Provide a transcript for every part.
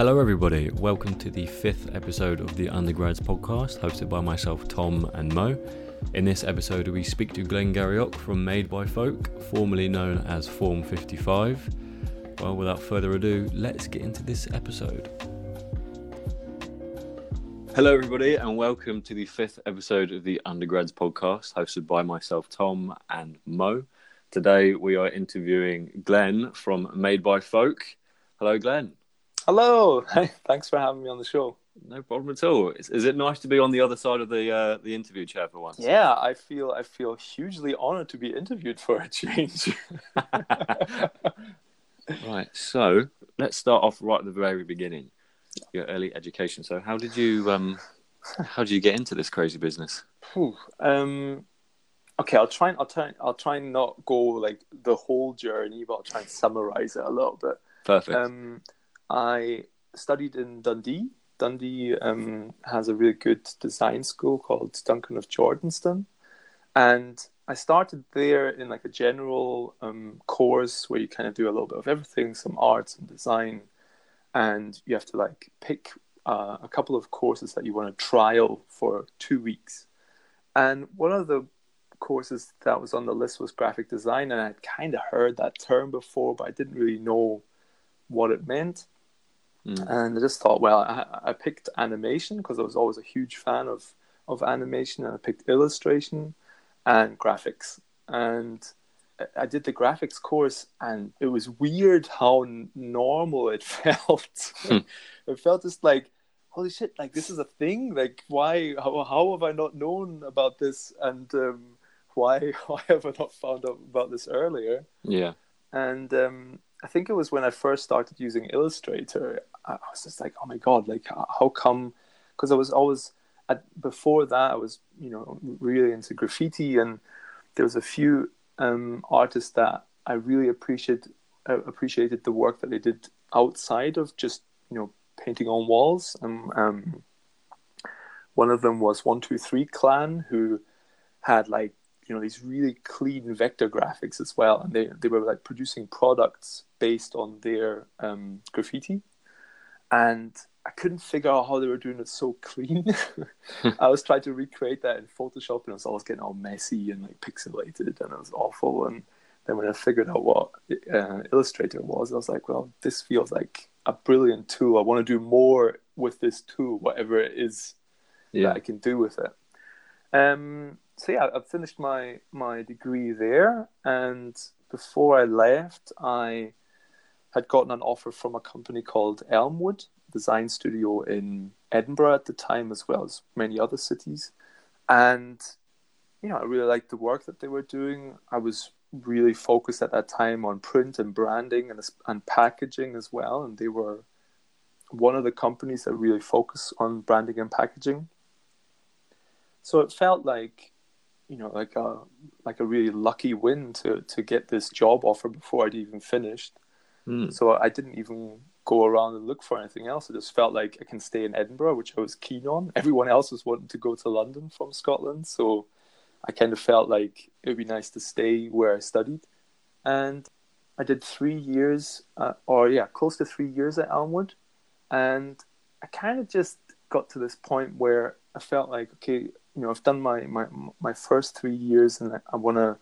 Hello, everybody. Welcome to the fifth episode of the Undergrads podcast, hosted by myself, Tom, and Mo. In this episode, we speak to Glenn Garriock from Made by Folk, formerly known as Form 55. Well, without further ado, let's get into this episode. Hello, everybody, and welcome to the fifth episode of the Undergrads podcast, hosted by myself, Tom, and Mo. Today, we are interviewing Glenn from Made by Folk. Hello, Glenn. Hello. Thanks for having me on the show. No problem at all. Is, is it nice to be on the other side of the uh, the interview chair for once? Yeah, I feel I feel hugely honored to be interviewed for a change. right. So let's start off right at the very beginning. Your early education. So how did you um how did you get into this crazy business? um, okay, I'll try. And, I'll try. I'll try and not go like the whole journey, but I'll try and summarize it a little bit. Perfect. Um, I studied in Dundee. Dundee um, has a really good design school called Duncan of Jordanstone, and I started there in like a general um, course where you kind of do a little bit of everything, some arts and design, and you have to like pick uh, a couple of courses that you want to trial for two weeks. And one of the courses that was on the list was graphic design, and I'd kind of heard that term before, but I didn't really know what it meant. Mm. And I just thought, well, I, I picked animation because I was always a huge fan of, of animation, and I picked illustration and graphics. And I did the graphics course, and it was weird how n- normal it felt. Hmm. it felt just like, holy shit, like this is a thing. Like, why? How, how have I not known about this? And um, why why have I not found out about this earlier? Yeah. And um, I think it was when I first started using Illustrator. I was just like, oh my god, like how come? Because I was always at before that I was you know really into graffiti, and there was a few um, artists that I really appreciated uh, appreciated the work that they did outside of just you know painting on walls. And um, one of them was One Two Three Clan, who had like you know these really clean vector graphics as well, and they they were like producing products based on their um, graffiti, and I couldn't figure out how they were doing it so clean. I was trying to recreate that in Photoshop, and it was always getting all messy and like pixelated, and it was awful. And then when I figured out what uh, Illustrator was, I was like, well, this feels like a brilliant tool. I want to do more with this tool, whatever it is yeah. that I can do with it. Um, so yeah, I finished my my degree there, and before I left, I had gotten an offer from a company called Elmwood Design Studio in Edinburgh at the time, as well as many other cities, and you know I really liked the work that they were doing. I was really focused at that time on print and branding and and packaging as well, and they were one of the companies that really focus on branding and packaging. So it felt like you know like a like a really lucky win to to get this job offer before I'd even finished. Mm. So I didn't even go around and look for anything else. I just felt like I can stay in Edinburgh, which I was keen on. Everyone else was wanting to go to London from Scotland, so I kind of felt like it would be nice to stay where I studied. And I did three years, uh, or yeah, close to three years at Elmwood, and I kind of just got to this point where I felt like, okay, you know I've done my my my first three years and I want to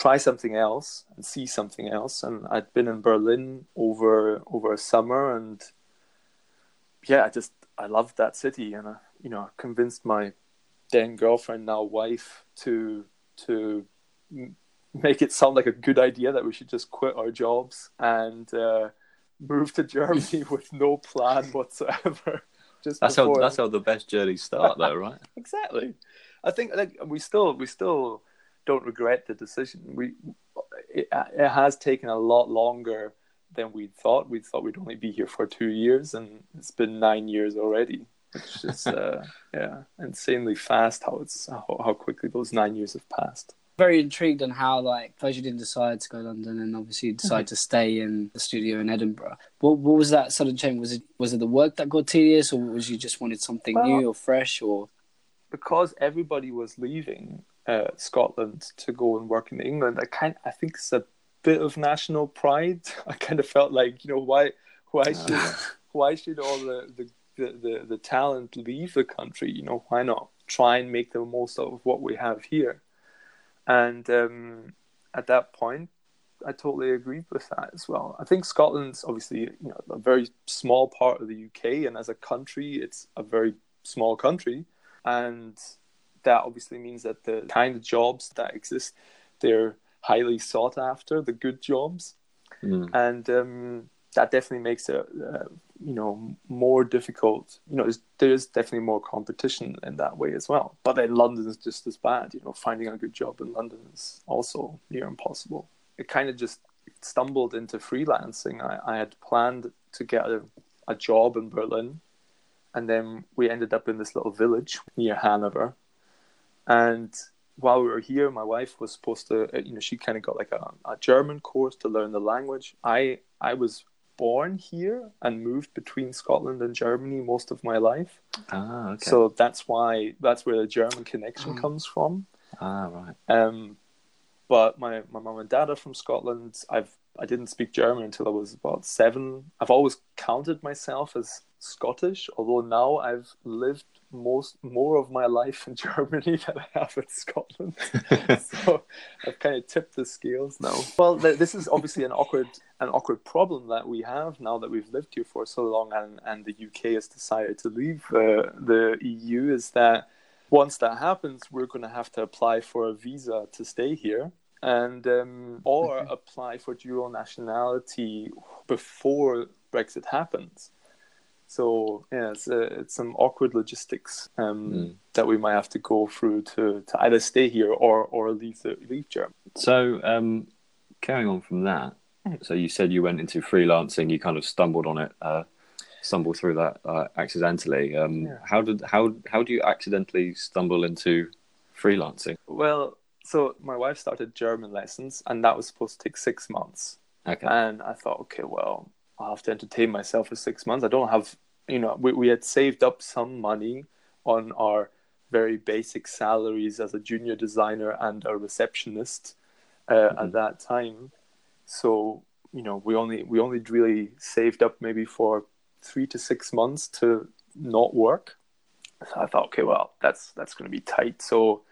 try something else and see something else. And I'd been in Berlin over over a summer, and yeah, I just I loved that city, and I you know convinced my then girlfriend now wife to to make it sound like a good idea that we should just quit our jobs and uh, move to Germany with no plan whatsoever. Just that's before. how that's how the best journeys start, though, right? exactly. I think like we still we still don't regret the decision. We it, it has taken a lot longer than we thought. We thought we'd only be here for two years, and it's been nine years already. It's just uh, yeah, insanely fast how it's how, how quickly those nine years have passed very intrigued on how like first you didn't decide to go to London and obviously you decided mm-hmm. to stay in the studio in Edinburgh. What what was that sudden change? Was it was it the work that got tedious or was you just wanted something well, new or fresh or because everybody was leaving uh, Scotland to go and work in England, I kind I think it's a bit of national pride. I kind of felt like, you know, why why should why should all the, the the, the, the talent leave the country? You know, why not try and make the most of what we have here? And um, at that point, I totally agreed with that as well. I think Scotland's obviously you know a very small part of the UK, and as a country, it's a very small country, and that obviously means that the kind of jobs that exist, they're highly sought after, the good jobs, Mm. and um, that definitely makes it uh, you know more difficult. You know, there's, definitely more competition in that way as well. But then London is just as bad. You know, finding a good job in London is also near impossible. It kind of just stumbled into freelancing. I, I had planned to get a, a job in Berlin, and then we ended up in this little village near Hanover. And while we were here, my wife was supposed to, uh, you know, she kind of got like a, a German course to learn the language. I I was born here and moved between Scotland and Germany most of my life, Ah, okay. so that's why that's where the German connection Mm. comes from. ah, right. Um, but my my mum and dad are from Scotland. I've I didn't speak German until I was about seven. I've always counted myself as Scottish, although now I've lived most more of my life in Germany than I have in Scotland. so I've kind of tipped the scales now. Well, th- this is obviously an awkward an awkward problem that we have now that we've lived here for so long, and and the UK has decided to leave uh, the EU. Is that once that happens, we're going to have to apply for a visa to stay here, and um, or apply for dual nationality before Brexit happens. So yeah, it's, uh, it's some awkward logistics um, Mm. that we might have to go through to, to either stay here or or leave the leave Germany. So, um, carrying on from that, Mm. so you said you went into freelancing. You kind of stumbled on it, uh, stumbled through that uh, accidentally. Um, Yeah. How did how how do you accidentally stumble into freelancing? Well, so my wife started German lessons, and that was supposed to take six months. Okay. And I thought, okay, well, I'll have to entertain myself for six months. I don't have, you know, we, we had saved up some money on our very basic salaries as a junior designer and a receptionist uh, at that time. So, you know, we only we only really saved up maybe for three to six months to not work. So I thought, okay, well, that's that's going to be tight. So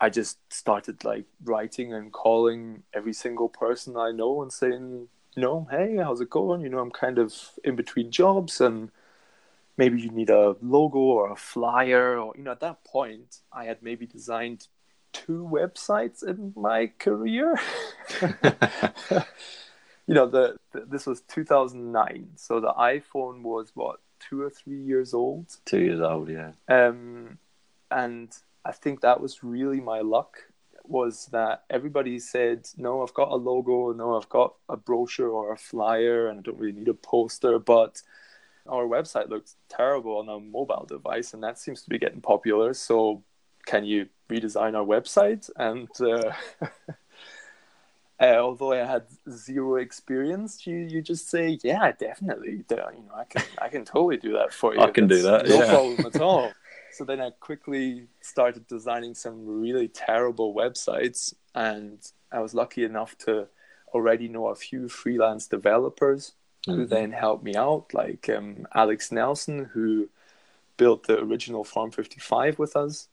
I just started like writing and calling every single person I know and saying, you know, hey, how's it going? You know, I'm kind of in between jobs and maybe you need a logo or a flyer or you know, at that point I had maybe designed two websites in my career. you know, the, the this was 2009, so the iPhone was what two or three years old. Two years old, yeah. Um, and I think that was really my luck was that everybody said, no, I've got a logo, no, I've got a brochure or a flyer, and I don't really need a poster, but our website looks terrible on a mobile device, and that seems to be getting popular. So, can you redesign our website? And uh, uh, although I had zero experience, you, you just say, yeah, definitely, you know, I can I can totally do that for you. I can do that, no yeah. problem at all. So then I quickly started designing some really terrible websites, and I was lucky enough to already know a few freelance developers who Mhm. then helped me out, like um, Alex Nelson, who built the original Form 55 with us.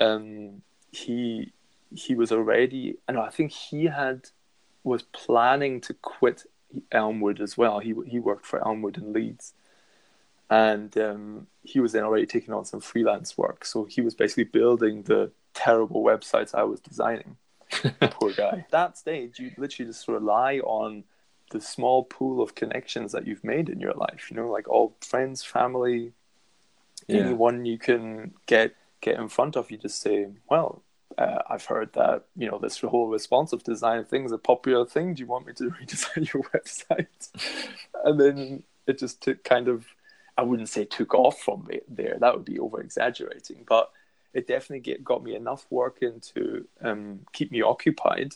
Um, he he was already, and I think he had was planning to quit Elmwood as well. He he worked for Elmwood in Leeds, and um, he was then already taking on some freelance work. So he was basically building the terrible websites I was designing. Poor guy. At that stage, you literally just rely on the small pool of connections that you've made in your life. You know, like all friends, family, Yeah. anyone you can get get in front of. You just say, "Well, uh, I've heard that you know this whole responsive design thing is a popular thing. Do you want me to redesign your website?" and then it just took kind of, I wouldn't say took off from there. That would be over exaggerating, but it definitely get, got me enough work in to um, keep me occupied.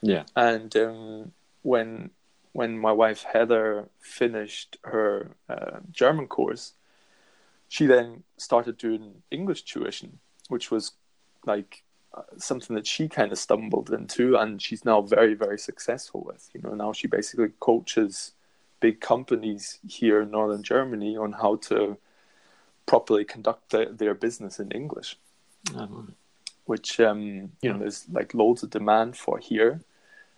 Yeah. And um, when when my wife Heather finished her uh, German course, she then started doing English tuition, which was like uh, something that she kind of stumbled into, and she's now very very successful with. You know, now she basically coaches big companies here in northern Germany on how to properly conduct the, their business in English, which um, you know there's like loads of demand for here,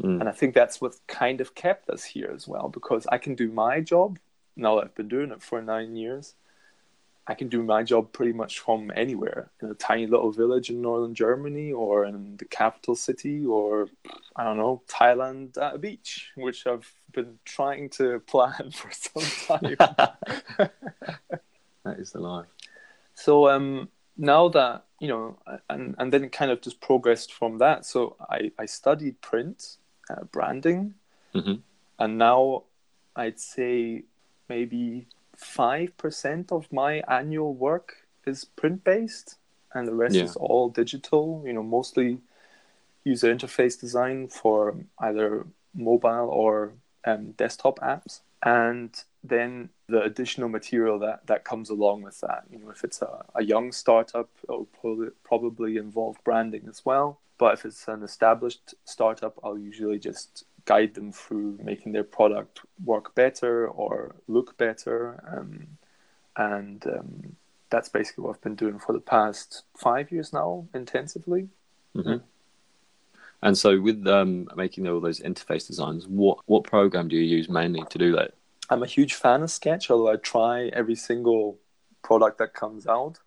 Mm. and I think that's what kind of kept us here as well because I can do my job now that I've been doing it for nine years. I can do my job pretty much from anywhere in a tiny little village in northern Germany or in the capital city or I don't know, Thailand at a beach, which I've been trying to plan for some time. that is the life. so um, now that, you know, and, and then it kind of just progressed from that. So I, I studied print, uh, branding, Mhm. and now I'd say maybe 5% of my annual work is print based and the rest Yeah. is all digital you know mostly user interface design for either mobile or um, desktop apps and then the additional material that, that comes along with that you know if it's a, a young startup it'll probably, probably involve branding as well but if it's an established startup i'll usually just guide them through making their product work better or look better um, and um, that's basically what I've been doing for the past five years now, intensively. hmm And so, with um, making all those interface designs, what what program do you use mainly to do that? I'm a huge fan of Sketch, although I try every single product that comes out.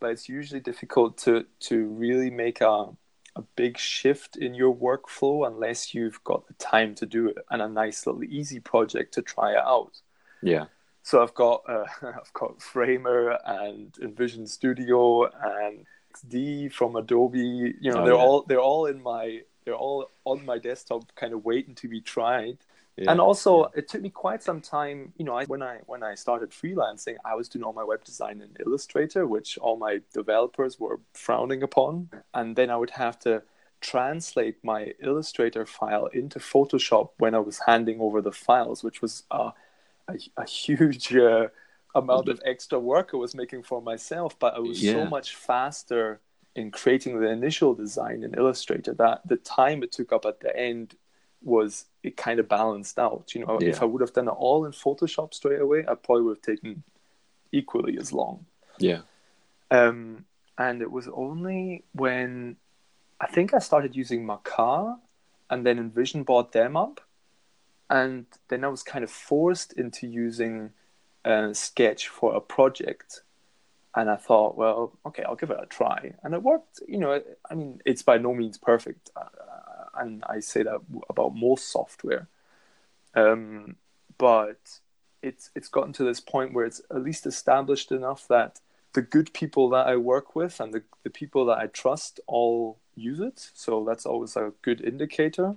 But it's usually difficult to to really make a a big shift in your workflow unless you've got the time to do it and a nice little easy project to try it out. Yeah, So I've got uh, I've got Framer and InVision Studio and XD from Adobe. You know, Oh, they're yeah. all they're all in my they're all on my desktop, kind of waiting to be tried. Yeah. And also, it took me quite some time. You know, I, when I when I started freelancing, I was doing all my web design in Illustrator, which all my developers were frowning upon. And then I would have to translate my Illustrator file into Photoshop when I was handing over the files, which was uh, a a huge uh, amount of extra work I was making for myself. But it was so much faster in creating the initial design in Illustrator that the time it took up at the end was it kind of balanced out. You know, if I would have done it all in Photoshop straight away, I probably would have taken equally as long. yeah, Um, and it was only when I think I started using Macaw and then InVision bought them up. And then I was kind of forced into using uh, Sketch for a project. And I thought, well, okay, I'll give it a try. And it worked. You know, I mean, it's by no means perfect. Uh, and I say that about most software. Um, but it's it's gotten to this point where it's at least established enough that the good people that I work with and the, the people that I trust all use it. So that's always a good indicator.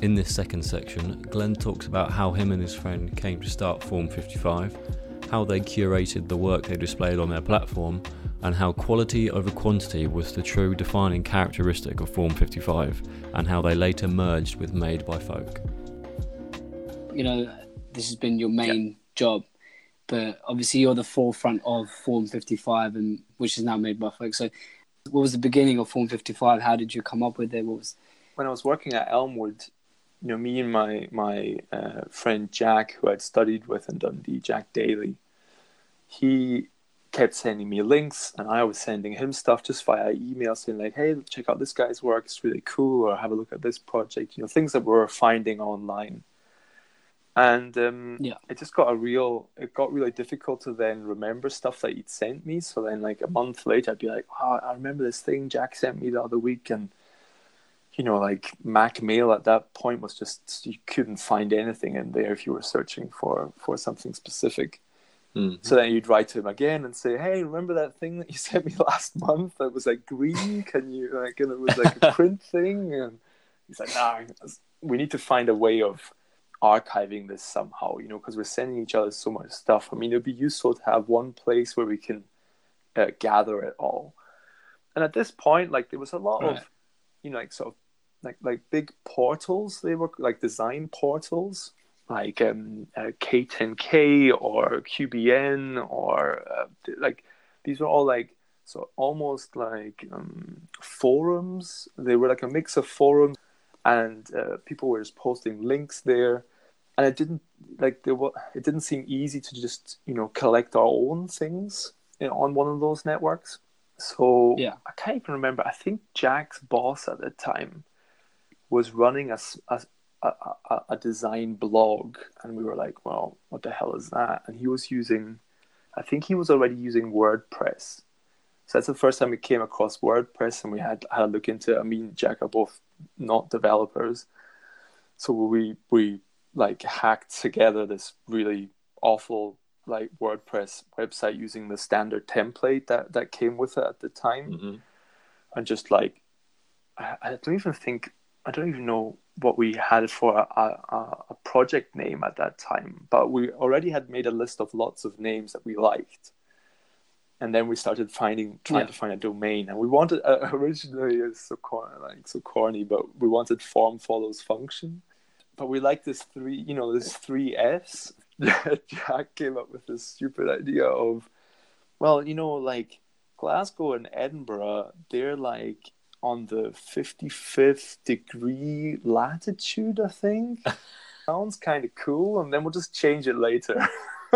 In this second section, Glenn talks about how him and his friend came to start Form 55, how they curated the work they displayed on their platform, and how quality over quantity was the true defining characteristic of Form 55, and how they later merged with Made by Folk. you know, this has been your main job, but obviously you're the forefront of Form 55, and which is now made by Folk. So, what was the beginning of Form 55? How did you come up with it? What was When I was working at Elmwood, you know, me and my my uh, friend Jack, who I'd studied with in Dundee, Jack Daly, he kept sending me links, and I was sending him stuff just via email, saying like, "Hey, check out this guy's work; it's really cool," or "Have a look at this project." You know, things that we were finding online. And um, Yeah. it just got a real. It got really difficult to then remember stuff that he'd sent me. So then, like a month later, I'd be like, "Oh, I remember this thing Jack sent me the other week," and you know, like Mac Mail at that point was just you couldn't find anything in there if you were searching for for something specific. Mm. So then you'd write to him again and say, "Hey, remember that thing that you sent me last month? That was like green. Can you like? And it was like a print thing." And he's like, "Nah, we need to find a way of archiving this somehow, you know, because we're sending each other so much stuff. I mean, it'd be useful to have one place where we can uh, gather it all." And at this point, like there was a lot Right. of, you know, like sort of like like big portals. They were like design portals like um, uh, K10K or QBN or uh, th- like these were all like so almost like um, forums. They were like a mix of forums, and uh, people were just posting links there. and it didn't like there it didn't seem easy to just you know collect our own things you know, on one of those networks. So Yeah. I can't even remember. I think Jack's boss at the time was running a, a, a, a- a design blog, and we were like, "Well, what the hell is that?" And he was using, I think he was already using WordPress. So that's the first time we came across WordPress, and we had had a look into. it. I mean, Jack are both not developers, so we we like hacked together this really awful like WordPress website using the standard template that that came with it at the time hmm and just like I, I don't even think I don't even know what we had for a, a, a project name at that time, but we already had made a list of lots of names that we liked, and then we started finding trying Yeah. to find a domain, and we wanted uh, originally it's so corny, like so corny, but we wanted form follows function, but we liked this three, you know, this three Fs. Jack came up with this stupid idea of, well, you know, like Glasgow and Edinburgh, they're like on the 55th degree latitude, I think. Sounds kind of cool, and then we'll just change it later.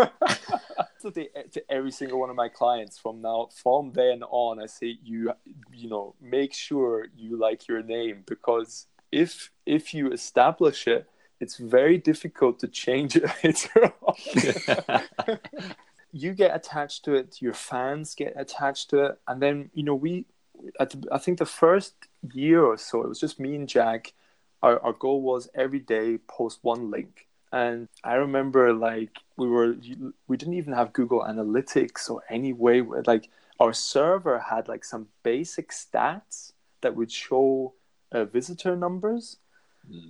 so they, to every single one of my clients from now, from then on, I say you, you know, make sure you like your name because if if you establish it, it's very difficult to change it later on you get attached to it, your fans get attached to it, and then you know we, at the, I think the first year or so, it was just me and Jack. Our our goal was every day post one link, and I remember like we were we didn't even have Google Analytics or any way where like our server had like some basic stats that would show uh, visitor numbers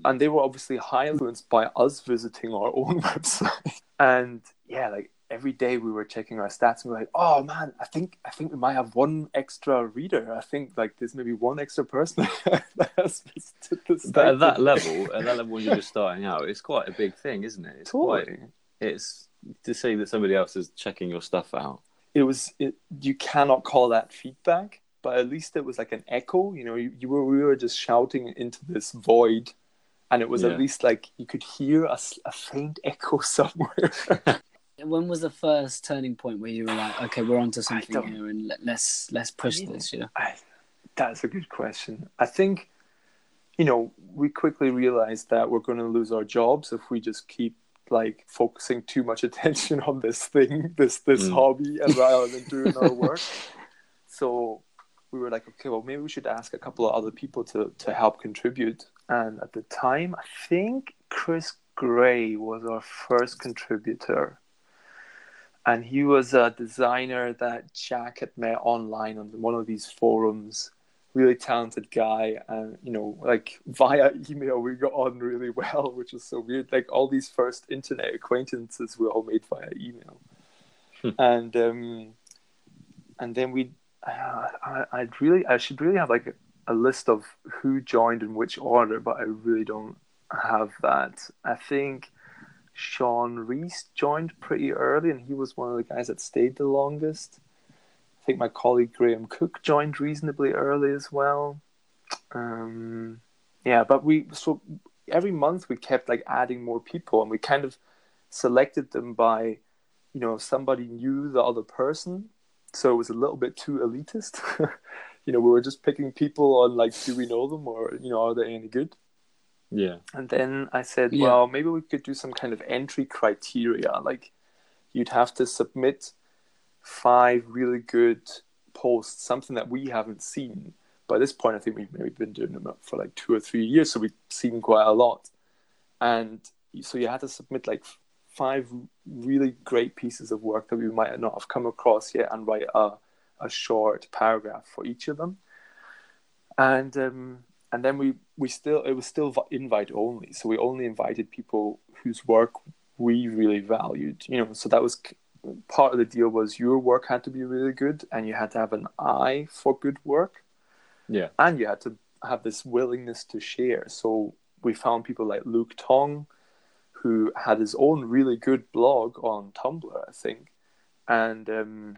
and they were obviously high influenced by us visiting our own website. And yeah, like every day we were checking our stats and we are like, oh man, I think I think we might have one extra reader. I think like there's maybe one extra person that has visited the site. But at that level, at that level when you're just starting out, it's quite a big thing, isn't it? It's quite. It's to say that somebody else is checking your stuff out. It was it, you cannot call that feedback, but at least it was like an echo. You know, you, you were we were just shouting into this void. And it was Yeah. at least like you could hear a faint echo somewhere. When was the first turning point where you were like, okay, we're onto something here, and let, let's let's push Yeah. this? You know? I, that's a good question. I think, you know, we quickly realized that we're going to lose our jobs if we just keep like focusing too much attention on this thing, this this Mm. hobby, and rather than doing our work. So we were like, okay, well, maybe we should ask a couple of other people to to help contribute. And at the time, I think Chris Gray was our first contributor and he was a designer that Jack had met online on one of these forums. Really talented guy, and you know, like via email, we got on really well, which was so weird. Like all these first internet acquaintances were all made via email, and um, and then we, uh, I, I'd really, I should really have like a, a list of who joined in which order, but I really don't have that. I think Sean Reese joined pretty early, and he was one of the guys that stayed the longest. I think my colleague Graham Cook joined reasonably early as well. Um, yeah, but we so every month we kept like adding more people, and we kind of selected them by, you know, somebody knew the other person, so it was a little bit too elitist. you know, we were just picking people on like, do we know them, or you know, are they any good? Yeah. And then I said, Yeah. well, maybe we could do some kind of entry criteria. Like you'd have to submit five really good posts, something that we haven't seen. By this point, I think we've maybe been doing them for like two or three years, so we've seen quite a lot. And so you had to submit like five really great pieces of work that we might not have come across yet and write a, a short paragraph for each of them. And um, and then we we still it was still invite only. So we only invited people whose work we really valued you know. So that was part of the deal was your work had to be really good and you had to have an eye for good work. Yeah. and you had to have this willingness to share. So we found people like luke tong who had his own really good blog on tumblr i think. And um,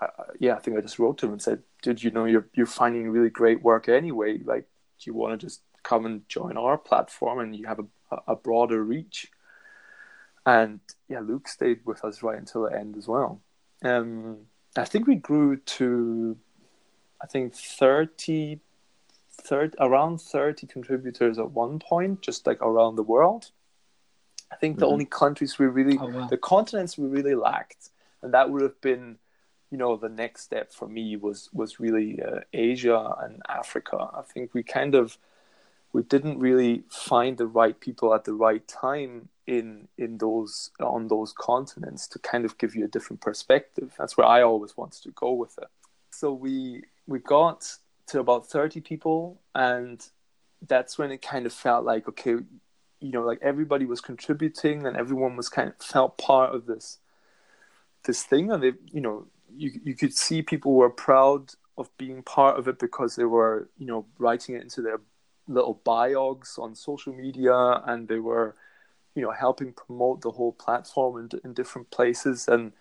I, yeah i think i just wrote to him and said dude you know you're, you're finding really great work anyway? Like you want to just come and join our platform and you have a, a broader reach and yeah, Luke stayed with us right until the end as well. Um, I think we grew to, I think 30, 30, around 30 contributors at one point, just like around the world. I think the Mhm. only countries we really, Oh, wow. the continents we really lacked, and that would have been, you know, the next step for me was was really uh, Asia and Africa. I think we kind of we didn't really find the right people at the right time in in those on those continents to kind of give you a different perspective. That's where I always wanted to go with it. So we we got to about 30 people and that's when it kind of felt like okay you know like everybody was contributing and everyone was kind of felt part of this this thing and they you know you you could see people were proud of being part of it because they were you know writing it into their little biogs on social media and they were you know helping promote the whole platform in, in different places. And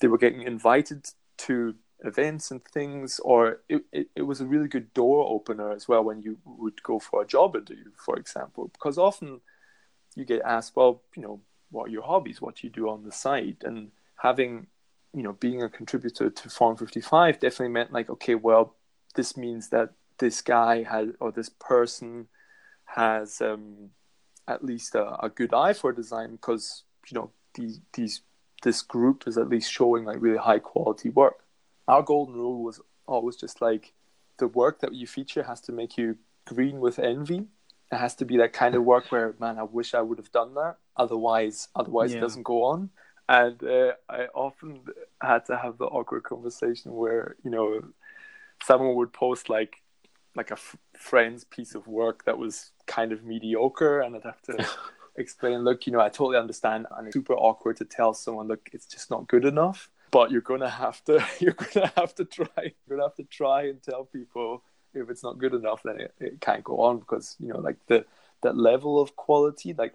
they were getting invited to events and things or it, it, it was a really good door opener as well when you would go for a job interview for example because often you get asked well you know what are your hobbies? What do you do on the side and having you know being a contributor to form 55 definitely meant like okay well this means that this guy has or this person has um, at least a, a good eye for design because you know these these this group is at least showing like really high quality work. Our golden rule was always just like the work that you feature has to make you green with envy. It has to be that kind of work where man i wish i would have done that. Otherwise otherwise Yeah. it doesn't go on and uh, i often had to have the awkward conversation where you know someone would post like like a f- friend's piece of work that was kind of mediocre and i'd have to explain look you know i totally understand and it's super awkward to tell someone look it's just not good enough but you're gonna have to you're gonna have to try you're gonna have to try and tell people if it's not good enough then it, it can't go on because you know like the that level of quality like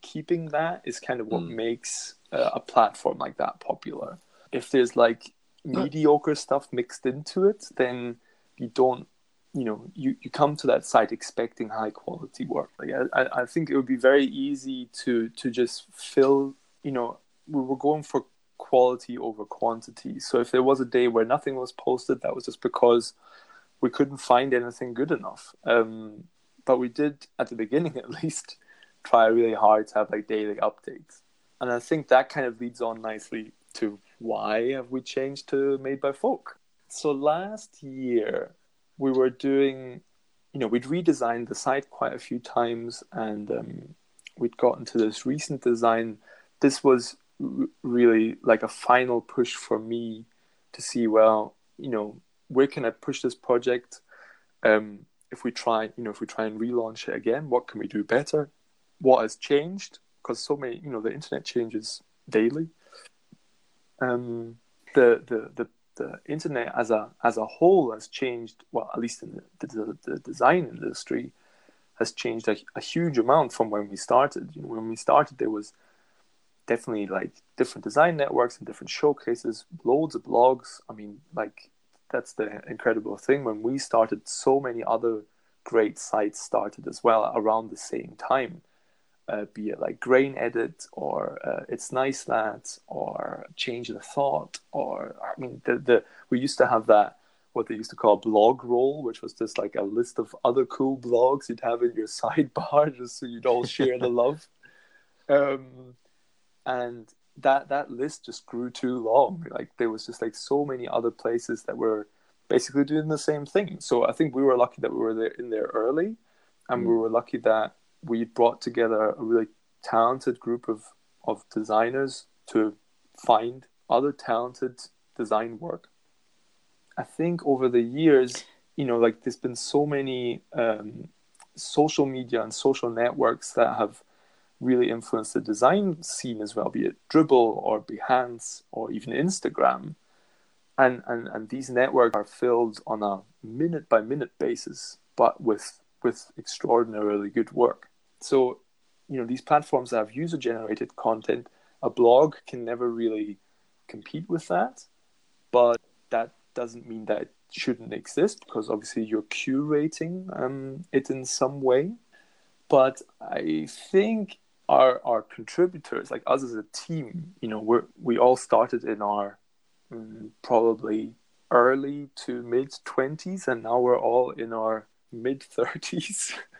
keeping that is kind of what Mm. makes a platform like that popular. If there's like mediocre stuff mixed into it then you don't you know you, you come to that site expecting high quality work. Like I, I- I think it would be very easy to to just fill you know we were going for quality over quantity. So if there was a day where nothing was posted that was just because we couldn't find anything good enough. Um, but we did at the beginning at least try really hard to have like daily updates and i think that kind of leads on nicely to why have we changed to made by folk? So last year we were doing you know we'd redesigned the site quite a few times and um, we'd gotten to this recent design. This was r- really like a final push for me to see well you know where can i push this project? Um, if we try you know if we try and relaunch it again what can we do better? What has changed because so many you know the internet changes daily. Um, the, the the the internet as a as a whole has changed well at least in the, the, the design industry has changed a, a huge amount from when we started. You know when we started there was definitely like different design networks and different showcases loads of blogs. I mean like that's the incredible thing. When we started so many other great sites started as well around the same time uh, be it like grain edit or uh, it's nice that or change the thought or i mean the, the we used to have that what they used to call blog roll which was just like a list of other cool blogs you'd have in your sidebar just so you'd all share the love. Um, and that that list just grew too long. Like there was just like so many other places that were basically doing the same thing. So i think we were lucky that we were there in there early and we were lucky that we brought together a really talented group of of designers to find other talented design work i think over the years you know like there's been so many um, social media and social networks that have really influenced the design scene as well, be it Dribbble or Behance or even Instagram. And, and, and these networks are filled on a minute by minute basis, but with, with extraordinarily good work. So, you know, these platforms have user generated content, a blog can never really compete with that. But that doesn't mean that it shouldn't exist because obviously you're curating um, it in some way. But I think our our contributors, like us as a team, you know, we're we all started in our um, probably early to mid twenties, and now we're all in our mid thirties.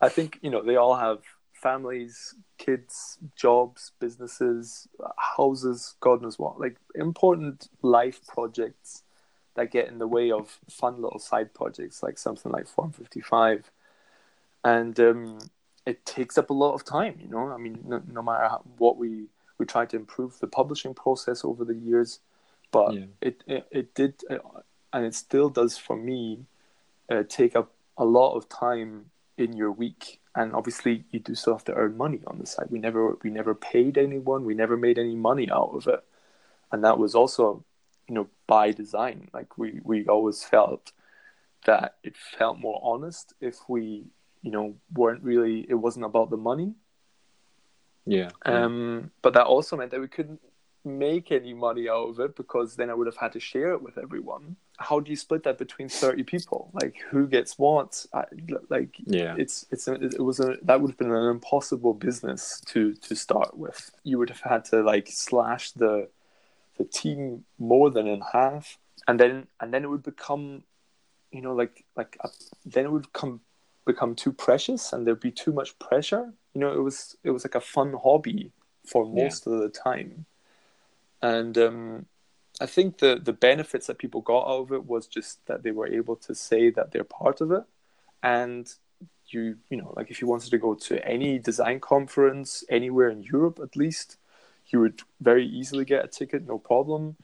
I think you know they all have families, kids, jobs, businesses, houses, God knows what, like important life projects that get in the way of fun little side projects like something like Form 55. And um, it takes up a lot of time, you know. I mean, no, no matter how, what we we try to improve the publishing process over the years, but yeah. it, it, it did, uh, and it still does for me, uh, take up a lot of time in your week. And obviously you do still have to earn money on the side we never we never paid anyone. We never made any money out of it. And that was also you know by design. Like we we always felt that it felt more honest if we you know weren't really it wasn't about the money. Yeah. Um but that also meant that we couldn't make any money out of it because then I would have had to share it with everyone. How do you split that between thirty people? Like who gets what? I, like yeah, it's it's a, it was a that would have been an impossible business to to start with. You would have had to like slash the the team more than in half, and then and then it would become, you know, like like a, then it would come become too precious, and there'd be too much pressure. You know, it was it was like a fun hobby for most yeah. of the time and um, I think the the benefits that people got out of it was just that they were able to say that they're part of it, and you you know like if you wanted to go to any design conference anywhere in Europe at least, you would very easily get a ticket, no problem.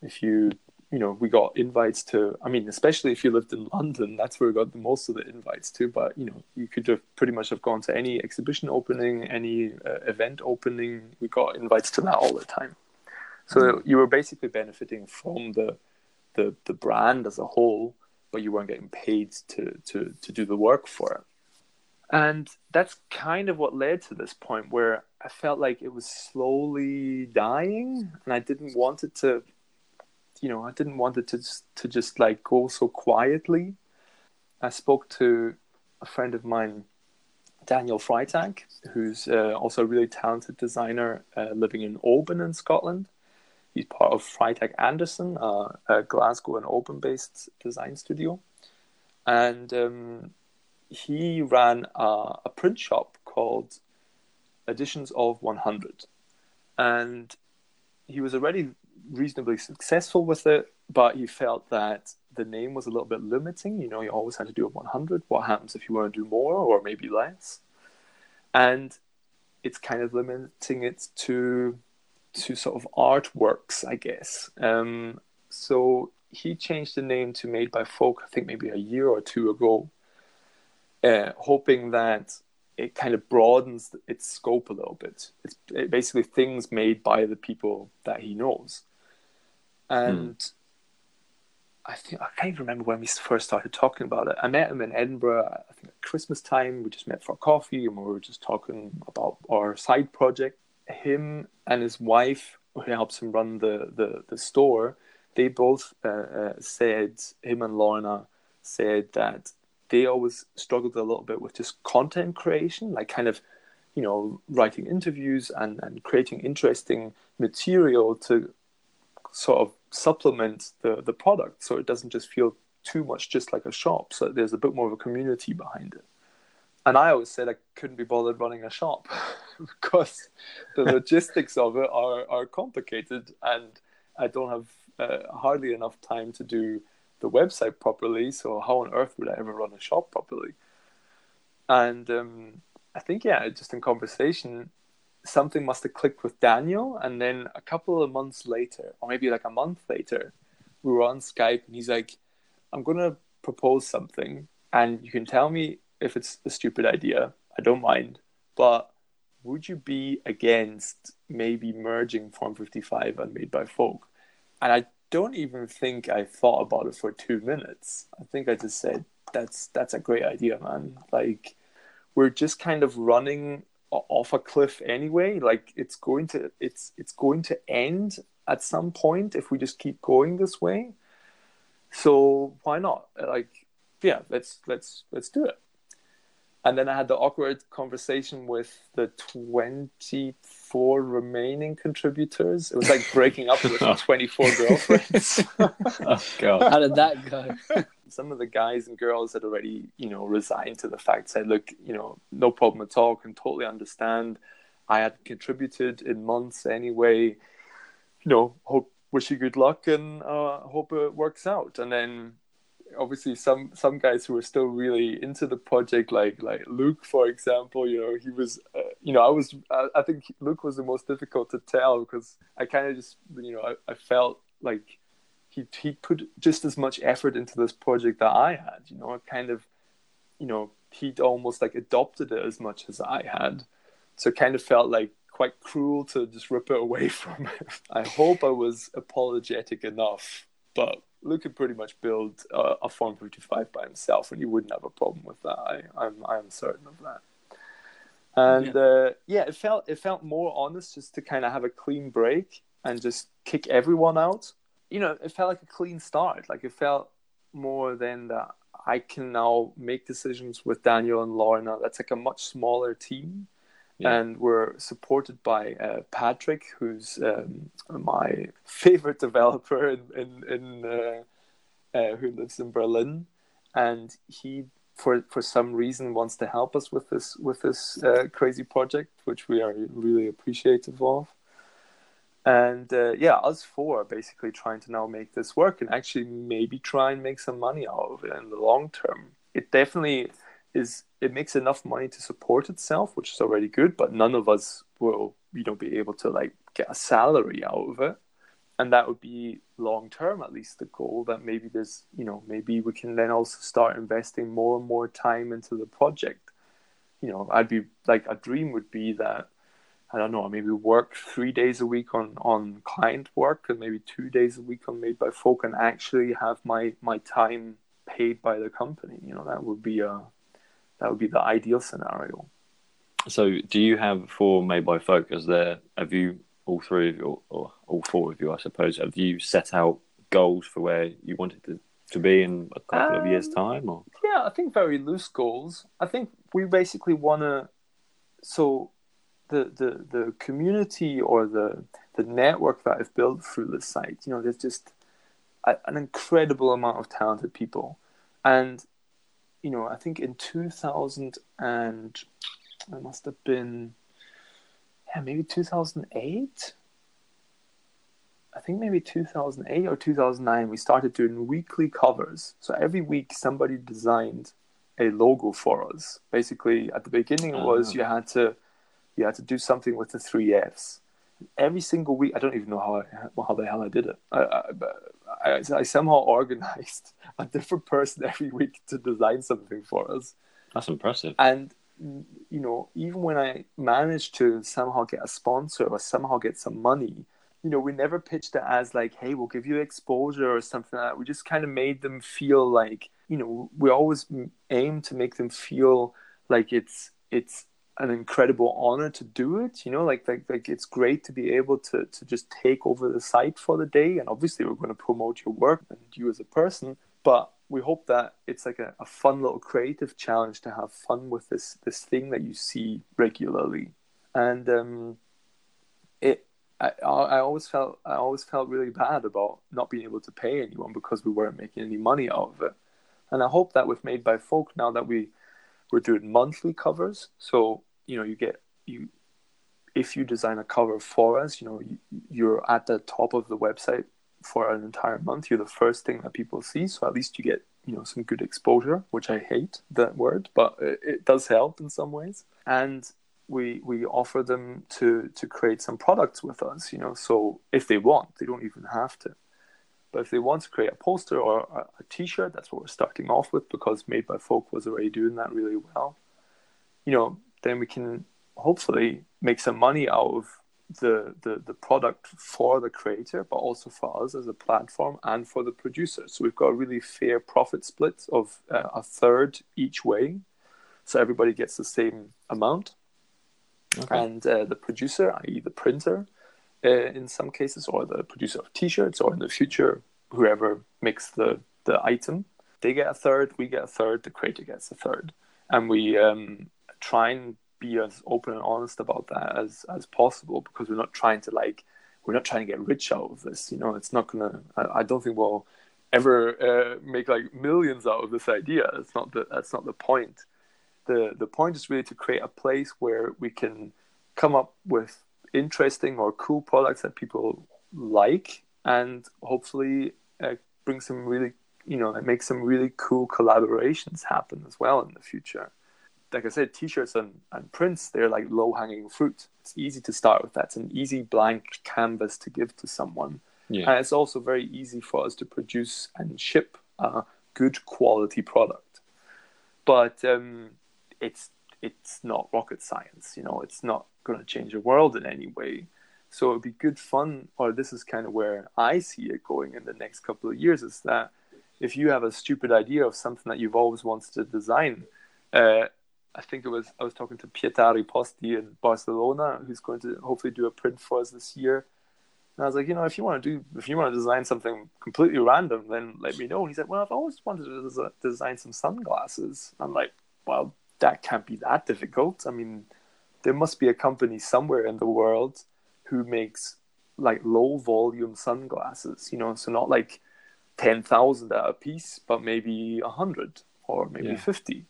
If you you know we got invites to I mean especially if you lived in London, that's where we got the most of the invites to. But you know you could have pretty much have gone to any exhibition opening, any uh, event opening. We got invites to that all the time. So you were basically benefiting from the, the the brand as a whole, but you weren't getting paid to to to do the work for it. And that's kind of what led to this point where I felt like it was slowly dying, and I didn't want it to, you know, I didn't want it to just, to just like go so quietly. I spoke to a friend of mine Daniel Freytag, who's uh, also a really talented designer uh, living in Oban in Scotland. He's part of Freytag Anderson, uh, a Glasgow and Oban based design studio. And um, he ran a, a, print shop called Editions of 100. And he was already reasonably successful with it, but he felt that the name was a little bit limiting. You know, you always had to do a 100. What happens if you want to do more or maybe less? And it's kind of limiting it to to sort of artworks, I guess. Um, so he changed the name to Made by Folk, I think maybe a year or two ago, uh, hoping that it kind of broadens its scope a little bit. It's it basically things made by the people that he knows. And. I think I can't even remember when we first started talking about it. I met him in Edinburgh, I think at Christmas time. We just met for coffee and we were just talking about our side project him and his wife, who helps him run the, the, the store, they both uh, uh, said, him and Lorna said that they always struggled a little bit with just content creation, like kind of, you know, writing interviews and, and creating interesting material to sort of supplement the, the product so it doesn't just feel too much just like a shop. So there's a bit more of a community behind it and I always said I couldn't be bothered running a shop because the logistics of it are, are complicated and I don't have uh, hardly enough time to do the website properly. So how on earth would I ever run a shop properly? And um, I think yeah, just in conversation, something must have clicked with Daniel, and then a couple of months later, or maybe like a month later, we were on Skype, and he's like, "I'm gonna propose something, and you can tell me if it's a stupid idea. I don't mind. But would you be against maybe merging Form 55 and Made by Folk? And I don't even think I thought about it for two minutes. I think I just said, that's that's a great idea, man. Like we're just kind of running off a cliff anyway. Like it's going to it's it's going to end at some point if we just keep going this way. So why not? Like yeah, let's let's let's do it and then I had the awkward conversation with the 24 remaining contributors. It was like breaking up with 24 girlfriends. oh god. How did that go? Some of the guys and girls had already, you know, resigned to the fact, said, look, you know, no problem at all, can totally understand. I had contributed in months anyway. You know, hope wish you good luck and uh, hope it works out. And then obviously some some guys who were still really into the project like like luke for example you know he was uh, you know i was I, I, think luke was the most difficult to tell because i kind of just you know I, I felt like he he put just as much effort into this project that i had you know kind of you know he'd almost like adopted it as much as i had. So kind of felt like quite cruel to just rip it away from him. I hope i was apologetic enough but Luke could pretty much build a, a Form 55 by himself, and you wouldn't have a problem with that. I, I'm I'm certain of that. And yeah. Uh, yeah, it felt it felt more honest just to kind of have a clean break and just kick everyone out. You know, it felt like a clean start. Like it felt more than that. I can now make decisions with Daniel and Lorna. That's like a much smaller team yeah. and we're supported by uh, Patrick, who's um, my favorite developer in, in, in uh, uh, who lives in Berlin, and he for for some reason wants to help us with this with this uh, crazy project, which we are really appreciative of. And uh, yeah, us four are basically trying to now make this work and actually maybe try and make some money out of it in the long term. It definitely is it makes enough money to support itself, which is already good, but none of us will, you know, be able to like get a salary out of it. And that would be long term, at least the goal that maybe there's, you know, maybe we can then also start investing more and more time into the project. You know, I'd be like a dream would be that I don't know, maybe work three days a week on, on client work and maybe two days a week on Made by Folk and actually have my, my time paid by the company. You know, that would be a that would be the ideal scenario. So, do you have for Made by Folk? Is there have you all three of you, or all four of you, I suppose, have you set out goals for where you wanted to, to be in a couple um, of years' um, time? Or yeah, I think very loose goals. I think we basically want to. So, the the the community or the the network that I've built through the site, you know, there's just a, an incredible amount of talented people, and you know, I think in 2000 and it must have been, yeah, maybe 2008. I think maybe 2008 or 2009, we started doing weekly covers. So every week, somebody designed a logo for us. Basically, at the beginning, it ah. was oh. you had to you had to do something with the three Fs. Every single week, I don't even know how I, how the hell I did it. I, I, I, I somehow organized a different person every week to design something for us. That's impressive. And you know, even when I managed to somehow get a sponsor or somehow get some money, you know, we never pitched it as like, hey, we'll give you exposure or something like that. We just kind of made them feel like, you know, we always aim to make them feel like it's it's an incredible honor to do it you know like like like it's great to be able to to just take over the site for the day and obviously we're going to promote your work and you as a person but we hope that it's like a, a fun little creative challenge to have fun with this this thing that you see regularly and um it I, I always felt I always felt really bad about not being able to pay anyone because we weren't making any money out of it. And I hope that with Made by Folk, now that we we're doing monthly covers. So you know you get you if you design a cover for us, you know you, you're at the top of the website for an entire month. You're the first thing that people see. So at least you get you know some good exposure, which I hate that word, but it, it does help in some ways. And we we offer them to to create some products with us. You know, so if they want, they don't even have to. But if they want to create a poster or a, a t-shirt, that's what we're starting off with because Made by Folk was already doing that really well. You know, then we can hopefully make some money out of the, the, the product for the creator, but also for us as a platform and for the producer. So we've got a really fair profit split of uh, a third each way. So everybody gets the same amount. Okay. And uh, the producer, i.e., the printer, uh, in some cases, or the producer of T-shirts, or in the future, whoever makes the the item, they get a third, we get a third, the creator gets a third, and we um, try and be as open and honest about that as as possible because we're not trying to like we're not trying to get rich out of this. You know, it's not gonna. I, I don't think we'll ever uh, make like millions out of this idea. It's not the that's not the point. The the point is really to create a place where we can come up with interesting or cool products that people like, and hopefully uh, bring some really you know make some really cool collaborations happen as well in the future like I said, t-shirts and, and prints, they're like low-hanging fruit. It's easy to start with that. It's an easy blank canvas to give to someone. Yeah. And it's also very easy for us to produce and ship a good quality product. But um, it's it's not rocket science, you know, it's not going to change the world in any way. So it'd be good fun, or this is kind of where I see it going in the next couple of years, is that if you have a stupid idea of something that you've always wanted to design, uh, I think it was I was talking to Pietari Posti in Barcelona, who's going to hopefully do a print for us this year. And I was like, you know, if you want to do, if you want to design something completely random, then let me know. And he said, well, I've always wanted to design some sunglasses. I'm like, well, that can't be that difficult. I mean, there must be a company somewhere in the world who makes like low volume sunglasses, you know, so not like 10,000 at a piece, but maybe 100 or maybe yeah. 50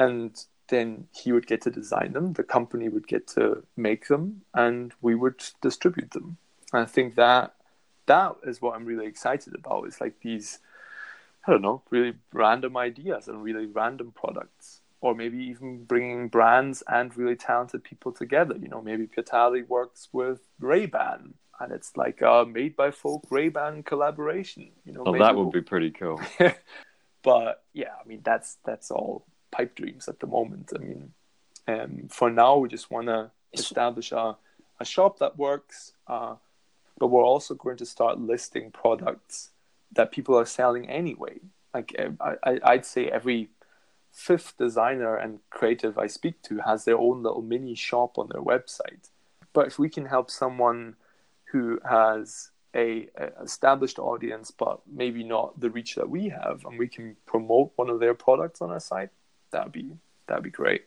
and then he would get to design them the company would get to make them and we would distribute them. And i think that that is what i'm really excited about. It's like these i don't know really random ideas and really random products. Or maybe even bringing brands and really talented people together. You know maybe Pietari works with ray-ban and it's like a made by folk ray-ban collaboration you know oh that would we'll... be pretty cool. But yeah i mean that's that's all pipe dreams at the moment. I mean, um, for now, we just want to establish a, a shop that works, uh, but we're also going to start listing products that people are selling anyway. Like I, I, I'd say every fifth designer and creative I speak to has their own little mini shop on their website. But if we can help someone who has a, a, established audience but maybe not the reach that we have and we can promote one of their products on our site that'd be that'd be great.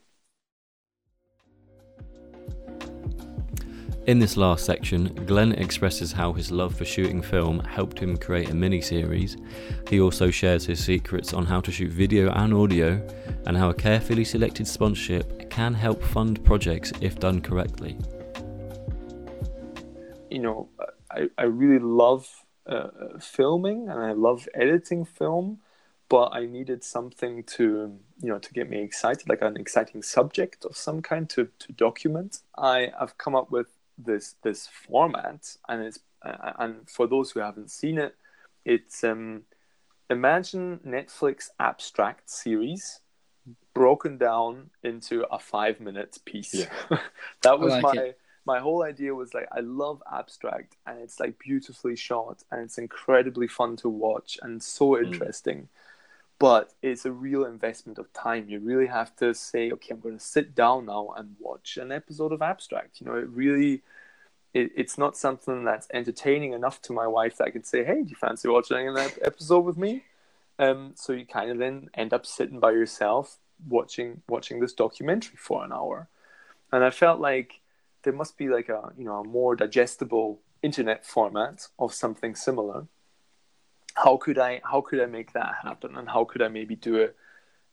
In this last section, Glenn expresses how his love for shooting film helped him create a mini series. He also shares his secrets on how to shoot video and audio, and how a carefully selected sponsorship can help fund projects if done correctly. You know, I, I really love uh, filming and I love editing film, but I needed something to you know to get me excited, like an exciting subject of some kind to to document. I have come up with this this format, and it's and for those who haven't seen it, it's um, imagine Netflix abstract series broken down into a five minute piece. Yeah. that was like my. It my whole idea was like I love abstract and it's like beautifully shot and it's incredibly fun to watch and so mm. interesting. Mm but it's a real investment of time. You really have to say, okay, I'm going to sit down now and watch an episode of Abstract. You know, it really, it, it's not something that's entertaining enough to my wife that I could say, hey, do you fancy watching an episode with me? Um, so you kind of then end up sitting by yourself watching watching this documentary for an hour, and I felt like there must be like a you know a more digestible internet format of something similar how could I how could I make that happen, and how could I maybe do it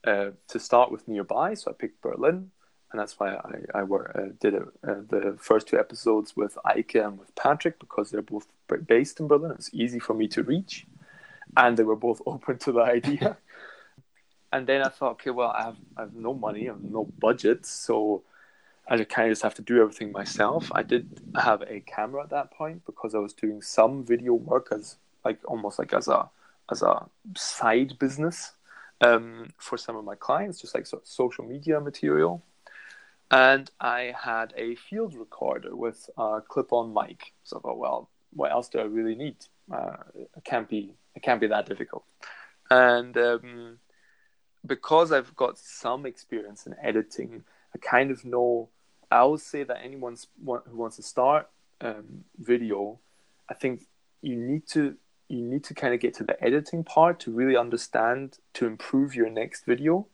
uh, to start with nearby? So I picked Berlin, and that's why I I were, uh, did it, uh, the first two episodes with Ike and with Patrick because they're both based in Berlin. It's easy for me to reach, and they were both open to the idea. and then I thought, okay, well, I have I have no money, I have no budget, so. I kind of just have to do everything myself. I did have a camera at that point because I was doing some video work as like almost like as a as a side business um, for some of my clients, just like so, social media material. And I had a field recorder with a clip-on mic. So I thought, well, what else do I really need? Uh, it can't be it can't be that difficult. And um, because I've got some experience in editing, I kind of know. I would say that anyone who wants to start um, video, I think you need to you need to kind of get to the editing part to really understand to improve your next video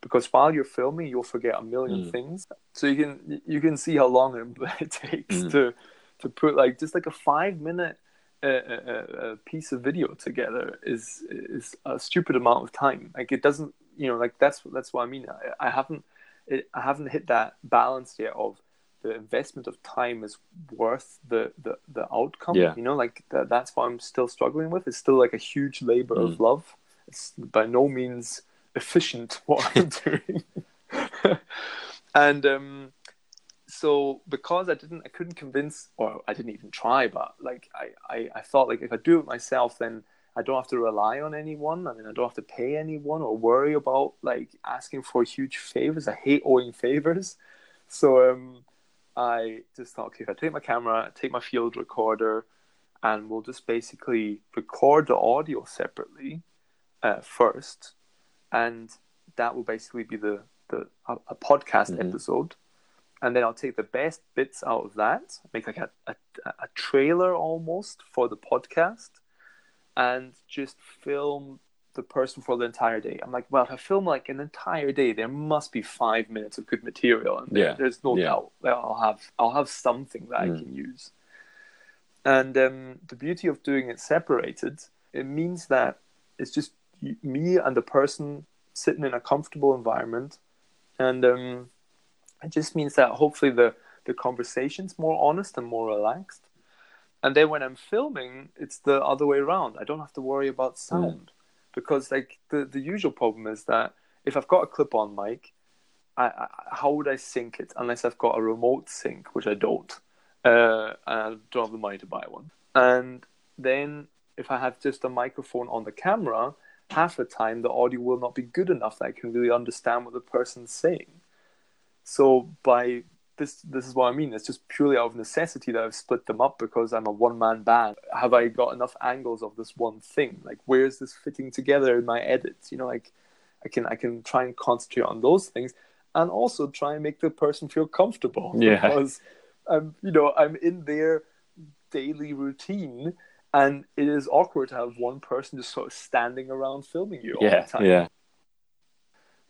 because while you're filming, you'll forget a million Mm. things. So you can you can see how long it, takes Mm. to to put like just like a five minute uh, uh, uh, piece of video together is is a stupid amount of time. Like it doesn't, you know, like that's that's what I mean. I, I haven't it, I haven't hit that balance yet of the investment of time is worth the the, the outcome. Yeah. You know, like that, that's what I'm still struggling with. It's still like a huge labor Mm. of love. It's by no means efficient what I'm doing. and um so because I didn't I couldn't convince or I didn't even try, but like I, I, I thought like if I do it myself then I don't have to rely on anyone. I mean I don't have to pay anyone or worry about like asking for huge favors. I hate owing favors. So um I just thought okay if I take my camera, take my field recorder and we'll just basically record the audio separately uh, first and that will basically be the, the a, a podcast Mhm. episode and then I'll take the best bits out of that, make like a, a, a trailer almost for the podcast, and just film the person for the entire day. I'm like, well, if I film like an entire day, there must be five minutes of good material, and Yeah. there's no Yeah. doubt that I'll have I'll have something that Mm. I can use. And um, the beauty of doing it separated, it means that it's just me and the person sitting in a comfortable environment, and um, it just means that hopefully the the conversation's more honest and more relaxed. And then when I'm filming, it's the other way around. I don't have to worry about sound because like the the usual problem is that if I've got a clip-on mic, I, I, how would I sync it unless I've got a remote sync, which I don't. Uh, and I don't have the money to buy one. And then if I have just a microphone on the camera, half the time the audio will not be good enough that I can really understand what the person's saying. So by this, this is what I mean. It's just purely out of necessity that I've split them up because I'm a one man band. Have I got enough angles of this one thing? Like, where is this fitting together in my edits? You know, like I can I can try and concentrate on those things, and also try and make the person feel comfortable. Yeah. Because I'm you know I'm in their daily routine. And it is awkward to have one person just sort of standing around filming you all Yeah, the time yeah,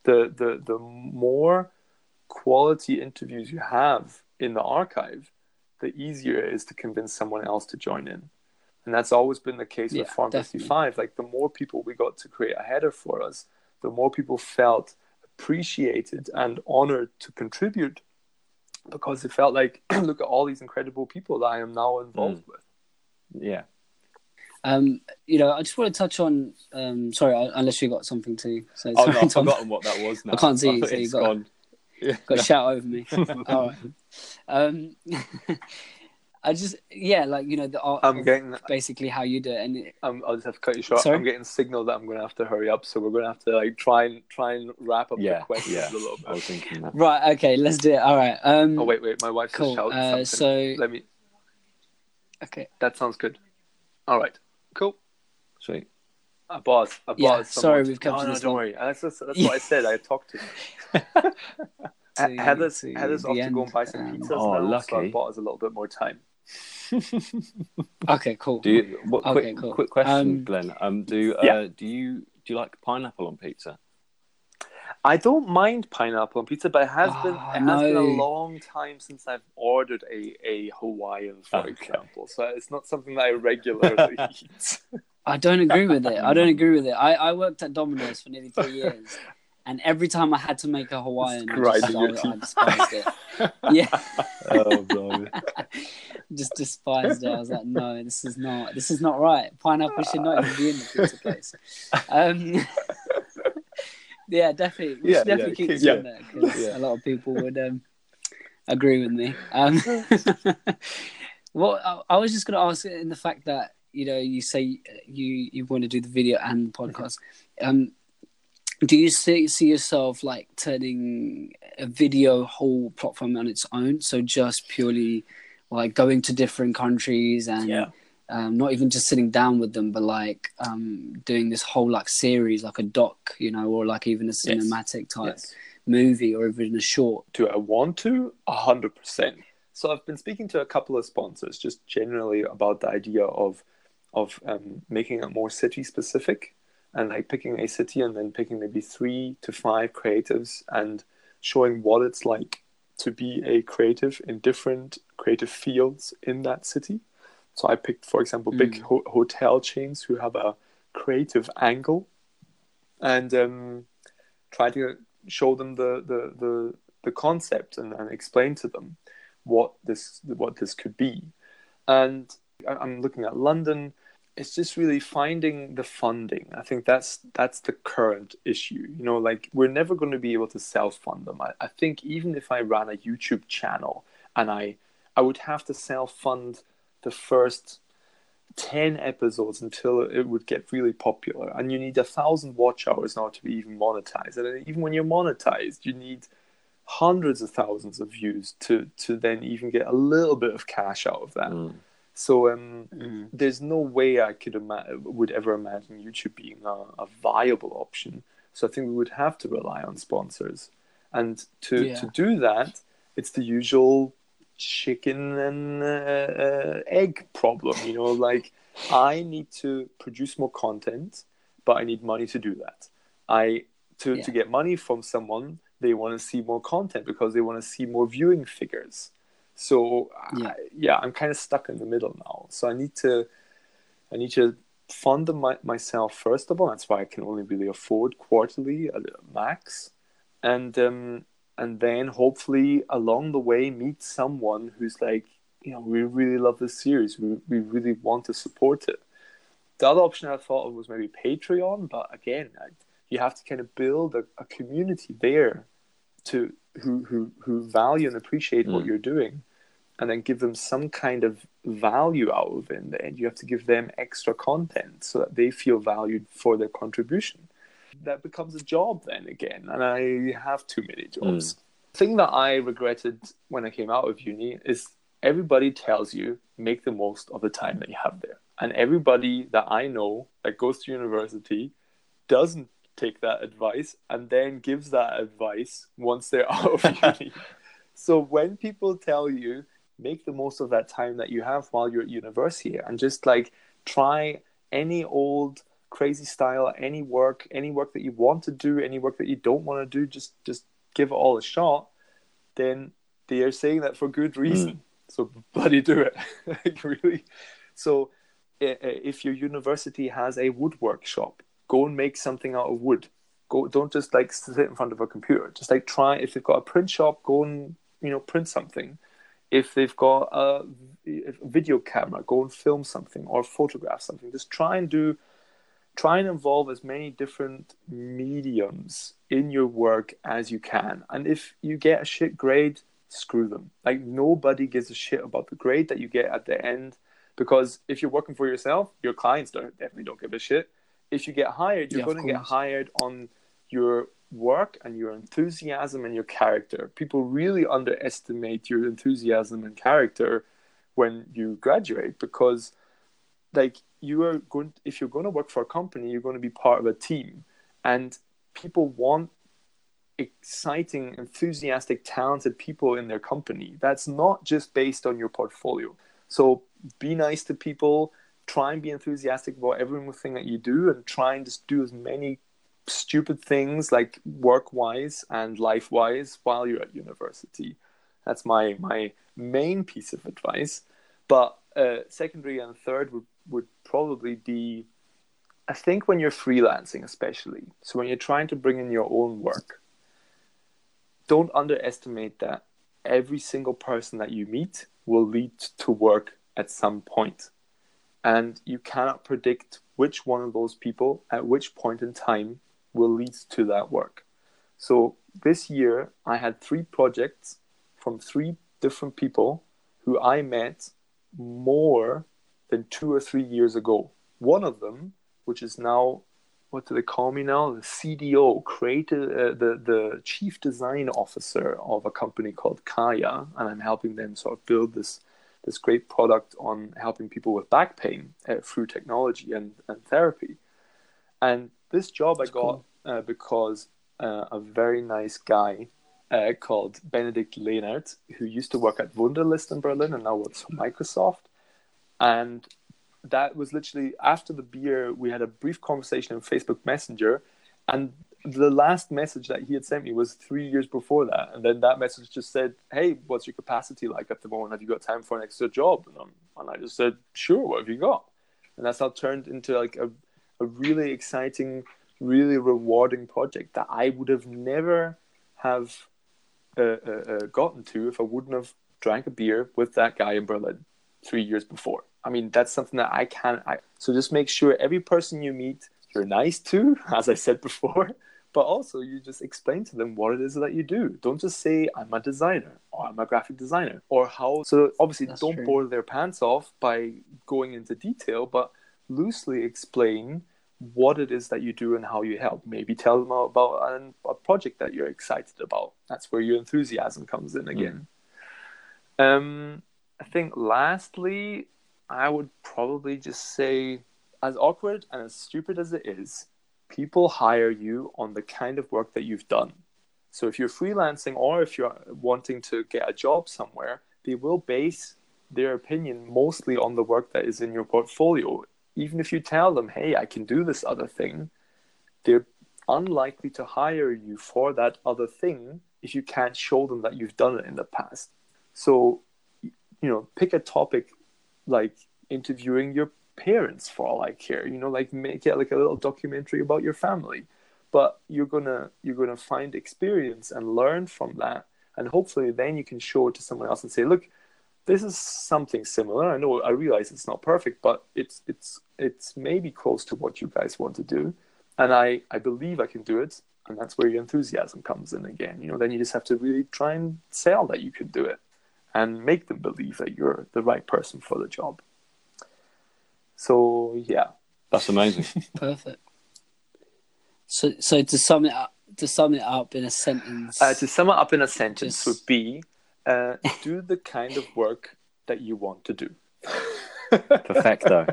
the the the more quality interviews you have in the archive, the easier it is to convince someone else to join in. And that's always been the case with Form definitely. 55. Like the more people we got to create a header for us, the more people felt appreciated and honored to contribute because it felt like, look at all these incredible people that I am now involved with. yeah. Um, you know, I just want to touch on. Um, sorry, unless you got something to say. Oh, Sorry, no, I've Tom. forgotten what that was now. I can't see you, so you it's got- gone. Got to shout over me. All right. Um, I just, yeah, like you know, the art. I'm getting, basically how you do it, and it, I'm, I'll just have to cut you short. Sorry? I'm getting signal that I'm going to have to hurry up, so we're going to have to like try and try and wrap up Yeah, the questions yeah. a little I bit. was thinking that. right. Okay, let's do it. All right. Um, Oh wait, wait, my wife cool. just shouted Uh, something. so, Let me. okay. That sounds good. All right, cool. Sweet. A pause. A pause. Yeah, sorry, we've come no, you no, this don't long. worry. That's, that's, that's what I said. I talked to. To- Heather's to Heather's the off to go and buy some Um, pizzas Oh, now, so I lucky. bought us a little bit more time. Okay, cool. Do you? What, Okay, quick, cool. quick question, Um, Glenn. Um, do uh, Yeah. do you do you like pineapple on pizza? I don't mind pineapple on pizza, but it has been Oh, it has been a long time since I've ordered a, a Hawaiian, for Okay. example. So it's not something that I regularly eat. I don't agree with it. I don't agree with it. I, I worked at Domino's for nearly three years, and every time I had to make a Hawaiian, I, just, I, despised it. Yeah, oh, blimey. just despised it. I was like, no, this is not. This is not right. Pineapple should not even be in the pizza place. Um, yeah, definitely. We Yeah, should definitely yeah, keep this yeah. in there because Yeah. a lot of people would um, agree with me. Um, well, I, I was just going to ask in the fact that you know you say you you want to do the video and the podcast. Um, do you see see yourself like turning a video whole platform on its own? So just purely like going to different countries and Yeah. um, not even just sitting down with them, but like um, doing this whole like series, like a doc, you know, or like even a cinematic type Yes. movie, or even a short. Do I want to? A hundred percent. So I've been speaking to a couple of sponsors, just generally about the idea of of um, making it more city specific. and like picking a city and then picking maybe three to five creatives and showing what it's like to be a creative in different creative fields in that city. So I picked, for example, big Mm. ho- hotel chains who have a creative angle, and um, try to show them the the the, the concept and, and explain to them what this what this could be. And I'm looking at London. It's just really finding the funding. I think that's that's the current issue. You know, like we're never going to be able to self fund them. I, I think even if I ran a YouTube channel and I I would have to self fund the first 10 episodes until it would get really popular and you need a thousand watch hours now to be even monetized and even when you're monetized you need hundreds of thousands of views to to then even get a little bit of cash out of that Mm. So um Mm. there's no way I could ima- would ever imagine YouTube being a, a viable option. So I think we would have to rely on sponsors, and to Yeah. to do that, it's the usual chicken and uh, uh, egg problem. You know, like I need to produce more content, but I need money to do that. I to Yeah. to get money from someone, they want to see more content because they want to see more viewing figures. So Yeah. I, yeah, I'm kind of stuck in the middle now. So I need to, I need to fund my, myself first of all. That's why I can only really afford quarterly at max, and um, and then hopefully along the way meet someone who's like, you know, we really love this series. We we really want to support it. The other option I thought of was maybe Patreon, but again, I, you have to kind of build a, a community there to who who who value and appreciate what Mm. you're doing and then give them some kind of value out of it in the end you have to give them extra content so that they feel valued for their contribution. That becomes a job then again and i have too many jobs. The thing that i regretted when i came out of uni is everybody tells you make the most of the time that you have there. And everybody that i know that goes to university doesn't take that advice and then gives that advice once they're out of uni. So when people tell you make the most of that time that you have while you're at university and just like try any old crazy style, any work, any work that you want to do, any work that you don't want to do, just just give it all a shot, then they are saying that for good hmm. reason. So bloody do it. like really. So if your university has a woodwork shop, go and make something out of wood. Go don't just like sit in front of a computer. Just like try if they've got a print shop, go and you know print something. If they've got a, a video camera, go and film something or photograph something. Just try and do try and involve as many different mediums in your work as you can. And if you get a shit grade, screw them. Like nobody gives a shit about the grade that you get at the end because if you're working for yourself, your clients don't definitely don't give a shit. If you get hired, you're Yeah, going to get hired on your work and your enthusiasm and your character. People really underestimate your enthusiasm and character when you graduate because like you are going if you're going to work for a company you're going to be part of a team. And people want exciting enthusiastic talented people in their company. That's not just based on your portfolio. So be nice to people try and be enthusiastic about everything that you do and try and just do as many stupid things like work wise and life wise while you're at university. That's my my main piece of advice. But uh, secondary and third would, would probably be i think when you're freelancing especially so when you're trying to bring in your own work don't underestimate that every single person that you meet will lead to work at some point and you cannot predict which one of those people at which point in time will lead to that work so this year i had three projects from three different people who i met more than two or three years ago. One of them, which is now, what do they call me now? The CDO, creative, uh, the the chief design officer of a company called Kaia, and I'm helping them sort of build this this great product on helping people with back pain uh, through technology and, and therapy. And this job I got cool. uh, because uh, a very nice guy uh, called Benedict Lehnert, who used to work at Wunderlist in Berlin and now works for Microsoft. And that was literally after the beer. We had a brief conversation on Facebook Messenger, and the last message that he had sent me was three years before that, and then that message just said, "Hey, what's your capacity like at the moment? Have you got time for an extra job?" And, um, and I just said, "Sure. What have you got?" And that's how it turned into like a, a really exciting, really rewarding project that I would have never have uh, uh, uh, gotten to if I wouldn't have drank a beer with that guy in Berlin three years before. I mean, that's something that I can't. I, so just make sure every person you meet, you're nice to, as I said before, but also you just explain to them what it is that you do. Don't just say, I'm a designer or I'm a graphic designer or how. So obviously, That's don't true. bore their pants off by going into detail, but loosely explain what it is that you do and how you help. Maybe tell them about an, a project that you're excited about. That's where your enthusiasm comes in again. Um, I think lastly, I would probably just say, as awkward and as stupid as it is, people hire you on the kind of work that you've done. So if you're freelancing or if you're wanting to get a job somewhere, they will base their opinion mostly on the work that is in your portfolio. Even if you tell them, hey, I can do this other thing, they're unlikely to hire you for that other thing if you can't show them that you've done it in the past. So, you know, pick a topic like interviewing your parents for all I care. You know, like make it like a little documentary about your family. But you're gonna you're gonna find experience and learn from that, and hopefully then you can show it to someone else and say, look, this is something similar. I know I realize it's not perfect, but it's it's it's maybe close to what you guys want to do, and I I believe I can do it. And that's where your enthusiasm comes in again. You know, then you just have to really try and sell that you can do it and make them believe that you're the right person for the job. So yeah, That's amazing. Perfect. So, so to sum it up, to sum it up in a sentence, uh, to sum it up in a sentence Just- would be: uh, do the kind of work that you want to do. Perfecto.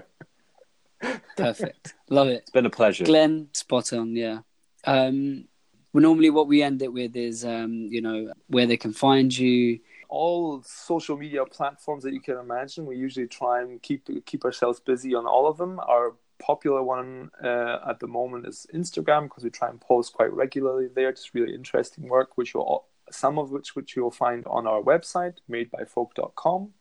perfect. Love it. It's been a pleasure. Glenn, spot on. Yeah. Um, well, normally what we end it with is, um, you know, where they can find you. All social media platforms that you can imagine. We usually try and keep keep ourselves busy on all of them. Our popular one uh, at the moment is Instagram because we try and post quite regularly there. Just really interesting work, which you'll some of which which you'll find on our website madebyfolk.com,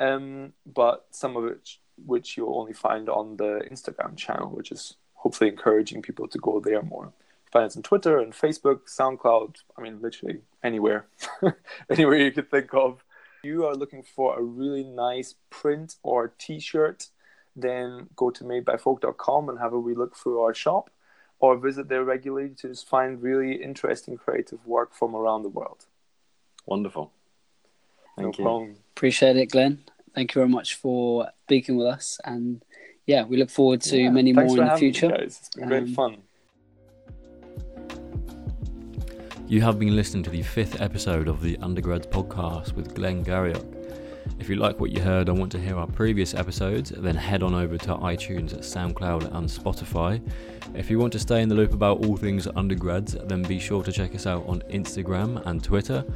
um, but some of which which you'll only find on the Instagram channel, which is hopefully encouraging people to go there more. Find us on Twitter and Facebook, SoundCloud. I mean, literally anywhere, anywhere you could think of. If you are looking for a really nice print or T-shirt, then go to madebyfolk.com and have a wee look through our shop, or visit there regularly to just find really interesting creative work from around the world. Wonderful. Thank no you. problem. Appreciate it, Glenn. Thank you very much for speaking with us, and yeah, we look forward to Yeah, many more in the having me, future. guys. It's been great Um, fun. You have been listening to the fifth episode of the Undergrads podcast with Glenn Garriock. If you like what you heard and want to hear our previous episodes, then head on over to iTunes, SoundCloud, and Spotify. If you want to stay in the loop about all things undergrads, then be sure to check us out on Instagram and Twitter.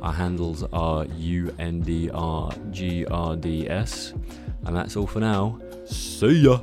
Our handles are UNDRGRDS. And that's all for now. See ya!